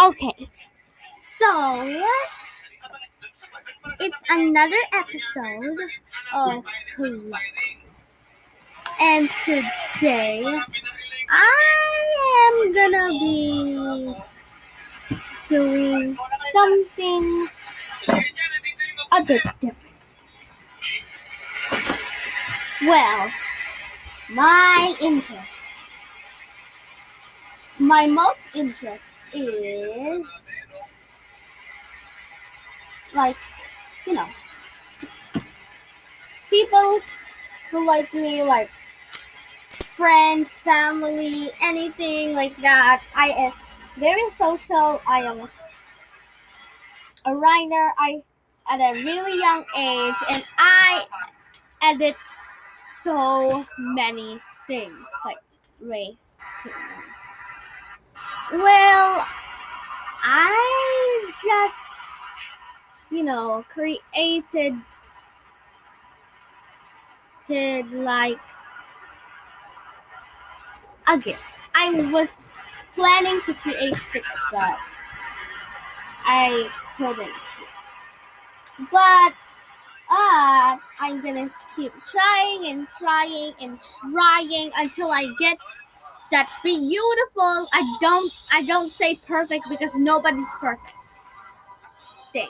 Okay, so it's another episode of Collect. And today I am gonna be doing something a bit different. Well, my interest, my most interest is like, you know, people who like me, like friends, family, anything like that. I am very social. I am a writer. I at a really young age, and I edit so many things like race to well i just you know created did like a gift. I was planning to create stickers but i couldn't. But uh, I'm gonna keep trying and trying and trying until I get that beautiful. I don't I don't say perfect because nobody's perfect thing.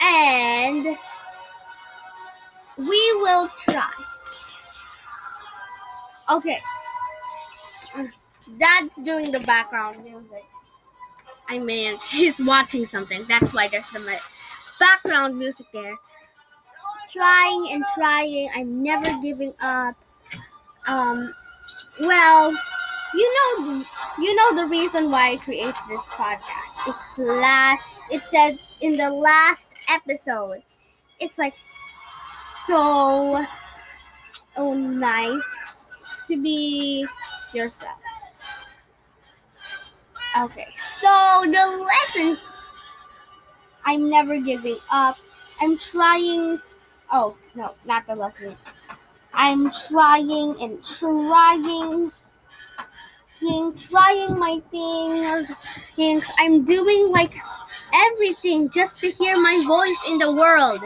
And we will try. Okay. Dad's doing the background music. I mean, he's watching something. That's why there's some background music there trying and trying. I'm never giving up. Um, well, you know, you know the reason why I created this podcast. It's last. It said in the last episode. It's like so oh nice to be yourself. Okay, so the lesson. I'm never giving up. I'm trying Oh, no, not the lesson. I'm trying and trying, trying my things, and I'm doing like everything just to hear my voice in the world.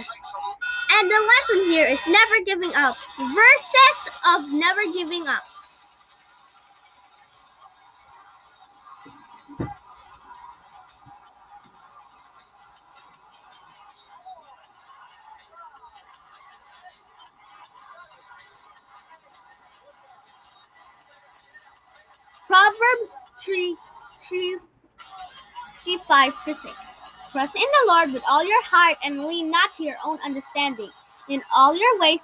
And the lesson here is never giving up versus of never giving up. Proverbs 3, 3, 3 5 to 6. Trust in the Lord with all your heart and lean not to your own understanding. In all your ways,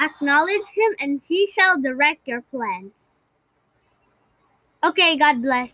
acknowledge Him, and He shall direct your plans. Okay, God bless.